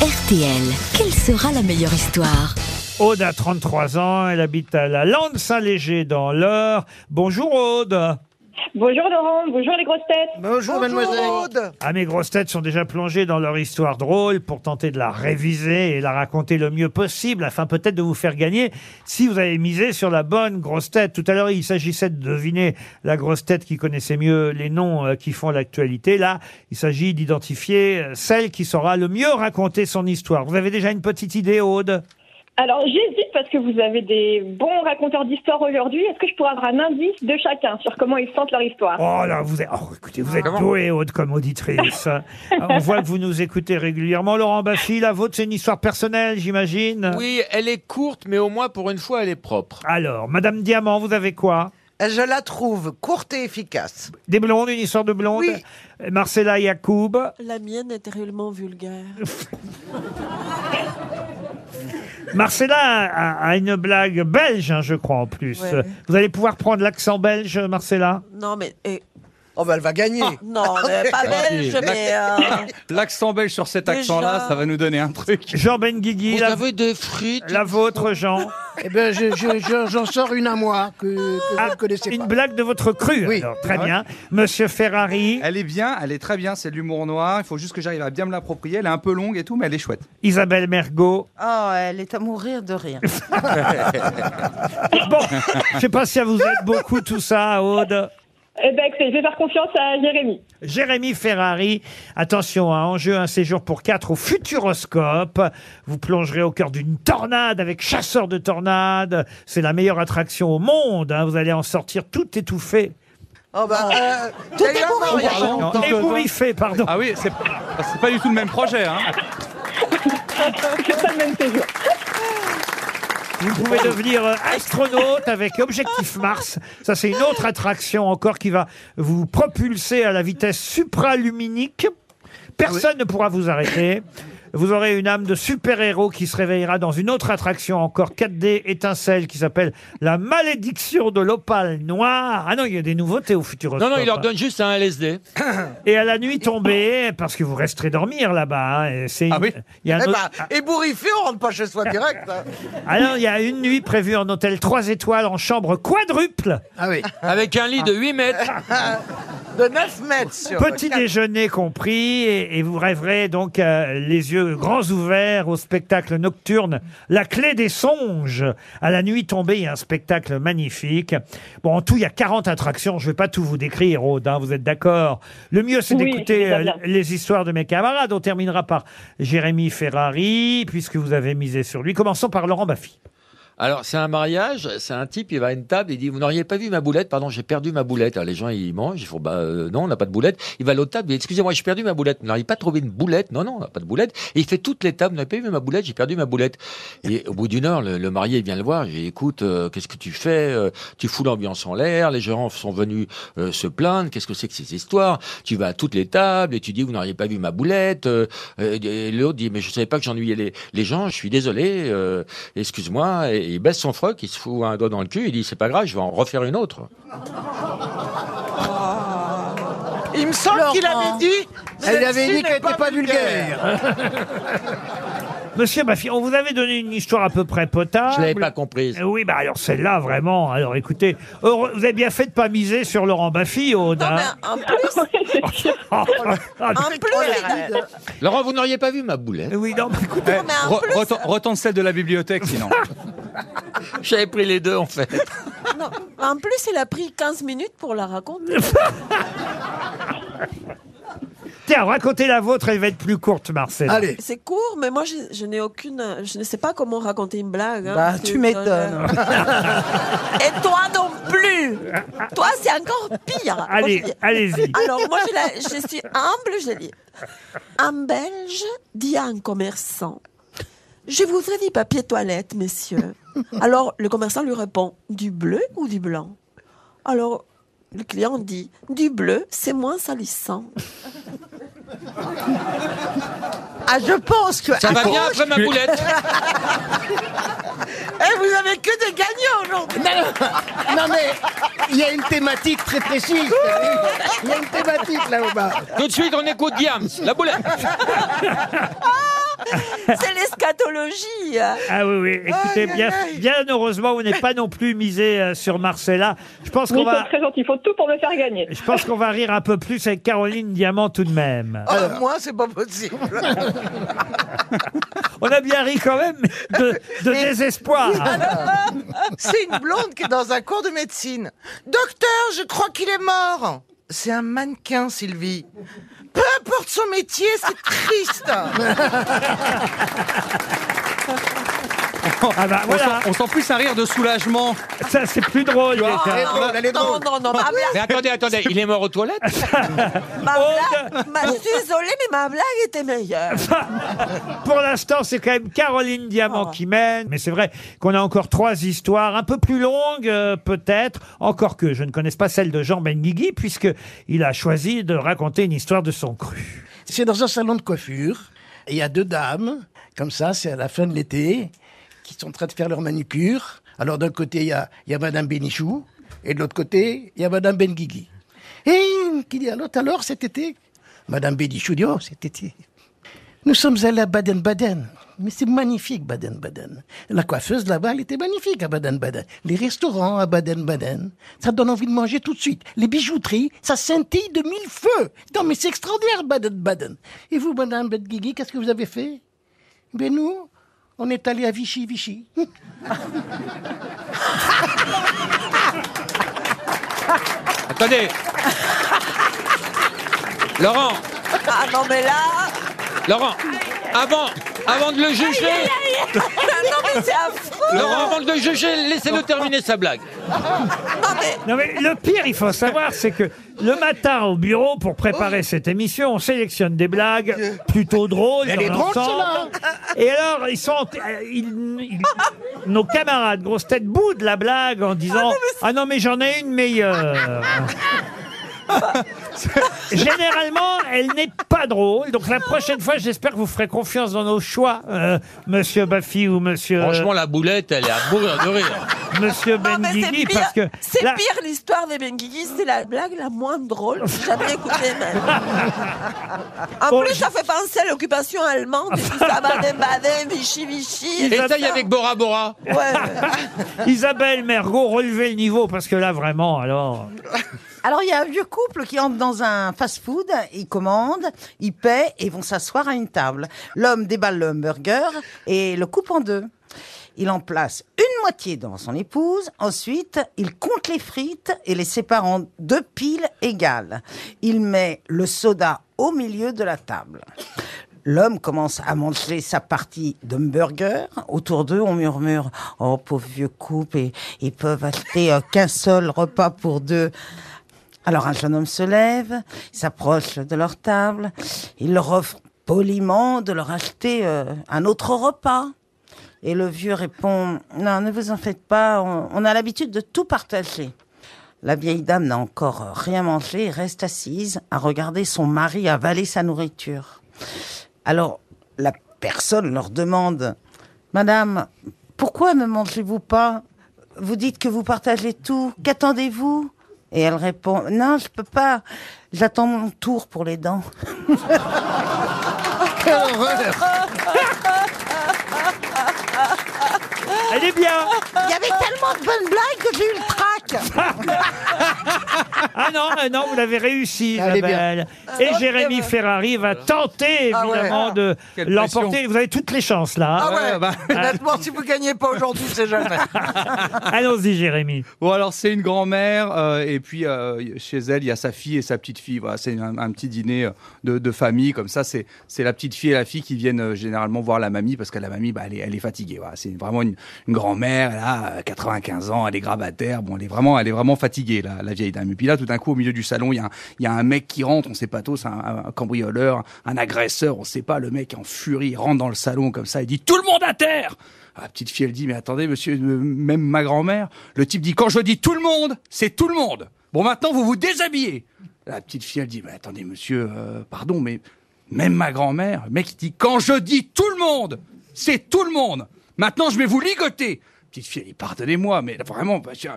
RTL, quelle sera la meilleure histoire Aude a 33 ans, elle habite à la Lande Saint-Léger dans l'Eure. Bonjour Aude. Bonjour Laurent, bonjour les grosses têtes. Bonjour, mademoiselle. Ah, mes grosses têtes sont déjà plongées dans leur histoire drôle pour tenter de la réviser et la raconter le mieux possible afin peut-être de vous faire gagner si vous avez misé sur la bonne grosse tête. Tout à l'heure, il s'agissait de deviner la grosse tête qui connaissait mieux les noms euh, qui font l'actualité. Là, il s'agit d'identifier euh, celle qui saura le mieux raconter son histoire. Vous avez déjà une petite idée, Aude? Alors j'hésite parce que vous avez des bons raconteurs d'histoire aujourd'hui. Est-ce que je pourrais avoir un indice de chacun sur comment ils sentent leur histoire? Oh là, vous êtes, oh, écoutez, vous êtes douée, Aude, comme auditrice. On voit que vous nous écoutez régulièrement. Laurent Baffy, la vôtre, c'est une histoire personnelle, j'imagine Oui, elle est courte, mais au moins pour une fois, elle est propre. Alors, Madame Diamant, vous avez quoi? Je la trouve courte et efficace. Des blondes, une histoire de blondes Oui. Marcella Yacoub? La mienne est terriblement vulgaire. Marcella a, a une blague belge, hein, je crois, en plus. Ouais. Vous allez pouvoir prendre l'accent belge, Marcella? Non, mais. eh, Oh, bah, elle va gagner. non, mais pas belge, mais. euh, L'accent belge sur cet Déjà. accent-là, ça va nous donner un truc. Jean Benguigui, Vous la, avez des frites la vôtre, Jean. Eh ben, je- je- je- j'en sors une à moi que, que vous Ah, ne connaissez une pas. blague de votre cru, Oui. alors. Très Ah ouais bien. Monsieur Ferrari, Elle est bien, elle est très bien, c'est de l'humour noir. Il faut juste que j'arrive à bien me l'approprier. Elle est un peu longue et tout, mais elle est chouette. Isabelle Mergot. Oh, elle est à mourir de rire. Bon, je sais pas si ça vous aide beaucoup tout ça, Aude. Eh ben écoutez, je vais faire confiance à Jérémy. Jérémy Ferrari, attention, hein, en jeu un séjour pour quatre au Futuroscope. Vous plongerez au cœur d'une tornade avec chasseur de tornades. C'est la meilleure attraction au monde. hein. Vous allez en sortir tout étouffé. Oh, bah, euh, tout est Non, ébouriffé, pardon. Ah oui, c'est c'est pas du tout le même projet. Hein. C'est pas le même séjour. Vous pouvez devenir euh, astronaute avec Objectif Mars. Ça, c'est une autre attraction encore qui va vous propulser à la vitesse supraluminique. Personne ne pourra vous arrêter. Vous aurez une âme de super-héros qui se réveillera dans une autre attraction encore 4D étincelle qui s'appelle La malédiction de l'opale noire. Ah non, il y a des nouveautés au Futuroscope. Non, non, il leur donne juste un LSD. Et à la nuit tombée, parce que vous resterez dormir là-bas. hein, et c'est Ah une- oui il y a un Eh autre- ben, ébouriffé, on rentre pas chez soi direct. hein. Alors, il y a une nuit prévue en hôtel 3 étoiles en chambre quadruple. Ah oui. Avec un lit de 8 mètres. De 9 mètres sur. Petit quatre. déjeuner compris, et, et vous rêverez donc euh, les yeux grands ouverts au spectacle nocturne La clé des songes. À la nuit tombée, il y a un spectacle magnifique. Bon, en tout, il y a 40 attractions. Je vais pas tout vous décrire, Aude, hein, vous êtes d'accord? Le mieux, c'est Oui, d'écouter euh, les histoires de mes camarades. On terminera par Jérémy Ferrari, puisque vous avez misé sur lui. Commençons par Laurent Baffy. Alors, c'est un mariage, c'est un type, il va à une table, il dit, vous n'auriez pas vu ma boulette, pardon, j'ai perdu ma boulette. Alors, les gens, ils mangent, ils font, bah, euh, non, on n'a pas de boulette. Il va à l'autre table, il dit, excusez-moi, j'ai perdu ma boulette. Vous n'auriez pas trouvé une boulette? Non, non, on n'a pas de boulette. Et il fait toutes les tables, vous n'avez pas vu ma boulette, j'ai perdu ma boulette. Et au bout d'une heure, le, marié, vient le voir, il dit, écoute, euh, qu'est-ce que tu fais? Euh, tu fous l'ambiance en l'air, les gens sont venus se plaindre, qu'est-ce que c'est que ces histoires? Tu vas à toutes les tables et tu dis, vous n'auriez pas vu ma boulette. Et l'autre dit, mais je savais pas que j'ennuyais les, gens, je suis désolé, excuse-moi. Il baisse son froc, il se fout un doigt dans le cul, il dit, c'est pas grave, je vais en refaire une autre. Il me semble qu'il avait dit. Elle avait dit qu'elle n'était pas vulgaire. Monsieur Baffy, on vous avait donné une histoire à peu près potable. Je l'avais pas comprise. Euh, Oui, bah alors celle-là, vraiment. Alors écoutez, heureux- vous avez bien fait de pas miser sur Laurent Baffy, Aude. Non, mais hein. en plus, Ah, en plus, Laurent, vous n'auriez pas vu ma boulette? Oui, non, mais écoutez, mais en Re- plus- reton- retente celle de la bibliothèque, sinon. J'avais pris les deux, en fait. non, en plus, il a pris 15 minutes pour la raconter. tiens, racontez la vôtre, elle va être plus courte, Marcel. Allez. C'est court, mais moi, je, je n'ai aucune. Je ne sais pas comment raconter une blague. hein, Bah, parce tu m'étonnes. Et toi non plus Toi, c'est encore pire. Allez, allez-y. Alors, moi, je, la- je suis humble, je dis. Un Belge dit à un commerçant Je voudrais du papier toilette, messieurs. Alors, le commerçant lui répond Du bleu ou du blanc? Alors, le client dit Du bleu, c'est moins salissant. Ah, je pense que. Ça va bien après ma boulette Eh, vous avez que des gagnants aujourd'hui. Non mais il y a une thématique très précise. Il y a une thématique là au bas. Tout de suite, on écoute Diams, la boulette C'est l'eschatologie. hein. Ah oui, oui. Écoutez, Aïe, bien, aïe, aïe. bien heureusement, vous n'êtes pas non plus misé euh, sur Marcella. Je pense qu'on va, très gentils, ils font tout pour me faire gagner. je pense qu'on va rire un peu plus avec Caroline Diamant tout de même. Oh, moi, c'est pas possible. On a bien ri quand même mais de, de désespoir. C'est une blonde qui est dans un cours de médecine. Docteur, je crois qu'il est mort. C'est un mannequin, Sylvie. Peu importe son métier, c'est triste. Ah bah On voilà, sent- On sent plus un rire de soulagement. ça c'est plus drôle. Tu vois, déjà. Elle est drôle, elle est Non, drôle. non, non, ma blague, Mais attendez, attendez, il est mort aux toilettes ma blague, ma- je suis désolée, mais ma blague était meilleure. Pour l'instant, c'est quand même Caroline Diamant Oh. qui mène. Mais c'est vrai qu'on a encore trois histoires, un peu plus longues euh, peut-être. Encore que je ne connaisse pas celle de Jean Benguigui, puisque il a choisi de raconter une histoire de son cru. C'est dans un salon de coiffure. Et il y a deux dames, comme ça, c'est à la fin de l'été, qui sont en train de faire leur manucure. Alors d'un côté, il y a, y a Madame Bénichou, et de l'autre côté, il y a Madame Benguigui. Et qui dit à l'autre, alors cet été Madame Bénichou dit, oh, cet été. Nous sommes allés à Baden-Baden. Mais c'est magnifique, Baden-Baden. La coiffeuse là-bas, elle était magnifique à Baden-Baden. Les restaurants à Baden-Baden, ça donne envie de manger tout de suite. Les bijouteries, ça scintille de mille feux. Non, mais c'est extraordinaire, Baden-Baden. Et vous, Madame Benguigui, qu'est-ce que vous avez fait? Ben nous, on est allé à Vichy, Vichy. Attendez. Laurent, Ah non, mais là, Laurent, avant, avant de le juger, c'est affreux. Laurent, avant de le juger, laissez-le terminer sa blague. Non, mais Non mais le pire, il faut savoir, c'est que le matin au bureau, pour préparer cette émission, on sélectionne des blagues plutôt drôles. Elle est dans drôle, l'ensemble. Et alors, ils sont, euh, ils- ils- nos camarades grosses têtes boudent la blague en disant ah non mais j'en ai une meilleure. Généralement, elle n'est pas drôle. Donc la prochaine fois, j'espère que vous ferez confiance dans nos choix, euh, Monsieur Baffy ou Monsieur Franchement, la boulette, elle est à mourir de rire. Monsieur Non, mais c'est Benguigui, pire, parce que c'est là- pire l'histoire des Benguigui, c'est la blague la moins drôle que j'ai jamais écoutée même. En Bon, plus, je- ça fait penser à l'occupation allemande, et tout ça, Vichy, Vichy. Essaye avec Bora Bora. Ouais. Isabelle Mergot, relevez le niveau parce que là vraiment, alors. Alors, il y a un vieux couple qui entre dans un fast-food, ils commandent, ils paient et vont s'asseoir à une table. L'homme déballe le hamburger et le coupe en deux. Il en place une moitié devant son épouse. Ensuite, il compte les frites et les sépare en deux piles égales. Il met le soda au milieu de la table. L'homme commence à manger sa partie d'hamburger. Autour d'eux, on murmure « Oh, pauvre vieux couple, et, ils peuvent acheter euh, qu'un seul repas pour deux. » Alors un jeune homme se lève, s'approche de leur table, il leur offre poliment de leur acheter euh, un autre repas. Et le vieux répond « Non, ne vous en faites pas, on, on a l'habitude de tout partager. » La vieille dame n'a encore rien mangé et reste assise à regarder son mari avaler sa nourriture. Alors, la personne leur demande Madame, pourquoi ne mangez-vous pas? Vous dites que vous partagez tout. Qu'attendez-vous? Et elle répond Non, je peux pas. J'attends mon tour pour les dents. Quelle horreur Elle est bien. Il y avait tellement de bonnes blagues que j'ai eu le trac. Ah non, ah vous l'avez réussi, Elle est bien. Isabelle. Et Jérémy Ferrari va tenter Ah ouais. évidemment de Quelle l'emporter. Vous avez toutes les chances là. Ah ouais, bah. honnêtement, si vous gagnez pas aujourd'hui, c'est jamais. Allons-y, Jérémy. Bon, alors c'est une grand-mère, euh, et puis euh, chez elle, il y a sa fille et sa petite fille. Voilà, c'est un, un petit dîner euh, de, de famille, comme ça. C'est c'est la petite fille et la fille qui viennent euh, généralement voir la mamie, parce que la mamie, bah, elle, est, elle est fatiguée. Voilà, c'est vraiment une, une grand-mère, elle a euh, 95 ans, elle est grabataire. Bon, elle est vraiment, elle est vraiment fatiguée, la, la vieille dame. Et puis là, tout d'un coup, au milieu du salon, il y a un, mec qui rentre, on sait pas tous, un, un cambrioleur, un agresseur, on sait pas. Le mec en furie, rentre dans le salon comme ça, il dit tout le monde à terre. Ah, La petite fille, elle dit, mais attendez, monsieur, euh, même ma grand-mère. Le type dit, quand je dis tout le monde, c'est tout le monde. Bon, maintenant, vous vous déshabillez. La petite fille, elle dit, mais attendez, monsieur, euh, pardon, mais même ma grand-mère, le mec, il dit, quand je dis tout le monde, c'est tout le monde. Maintenant, je vais vous ligoter. Petite fille, elle dit, pardonnez-moi, mais vraiment, monsieur,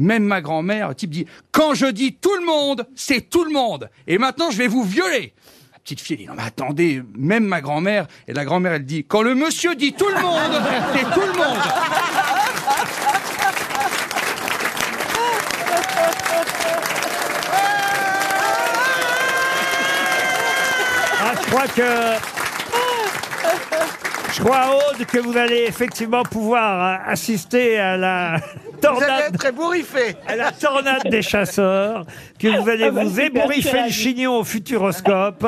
même ma grand-mère, type dit, quand je dis tout le monde, c'est tout le monde. Et maintenant, je vais vous violer. La petite fille dit non mais attendez, même ma grand-mère et la grand-mère elle dit quand le monsieur dit tout le monde, c'est tout le monde. Ah, je crois que. Je crois, Aude, que vous allez effectivement pouvoir euh, assister à la Vous allez tornade, être ébouriffé. à la tornade des chasseurs, que vous allez Ah bah, vous super, ébouriffer le chignon au futuroscope.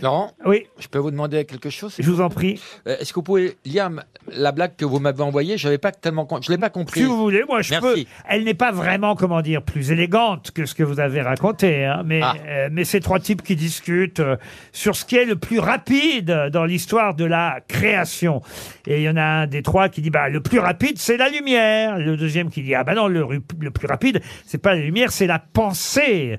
Laurent, Oui, je peux vous demander quelque chose? Je vous en prie. Euh, Est-ce que vous pouvez lire m- la blague que vous m'avez envoyée J'avais pas tellement, con- je l'ai pas compris. Si vous voulez, moi je Merci. peux. Elle n'est pas vraiment, comment dire, plus élégante que ce que vous avez raconté, hein, mais, Ah. euh, mais c'est trois types qui discutent euh, sur ce qui est le plus rapide dans l'histoire de la création. Et il y en a un des trois qui dit, bah, le plus rapide, c'est la lumière. Le deuxième qui dit, ah bah non, le, ru- le plus rapide, c'est pas la lumière, c'est la pensée.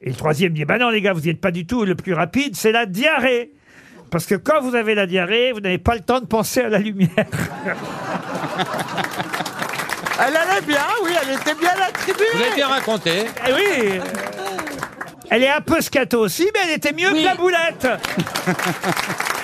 Et le troisième dit, bah non, les gars, vous n'y êtes pas du tout. Le plus rapide, c'est la diarrhée. Parce que quand vous avez la diarrhée, vous n'avez pas le temps de penser à la lumière. Elle allait bien, oui, elle était bien attribuée. Vous l'avez bien raconté. Eh oui Elle est un peu scato aussi, mais elle était mieux Oui. que la boulette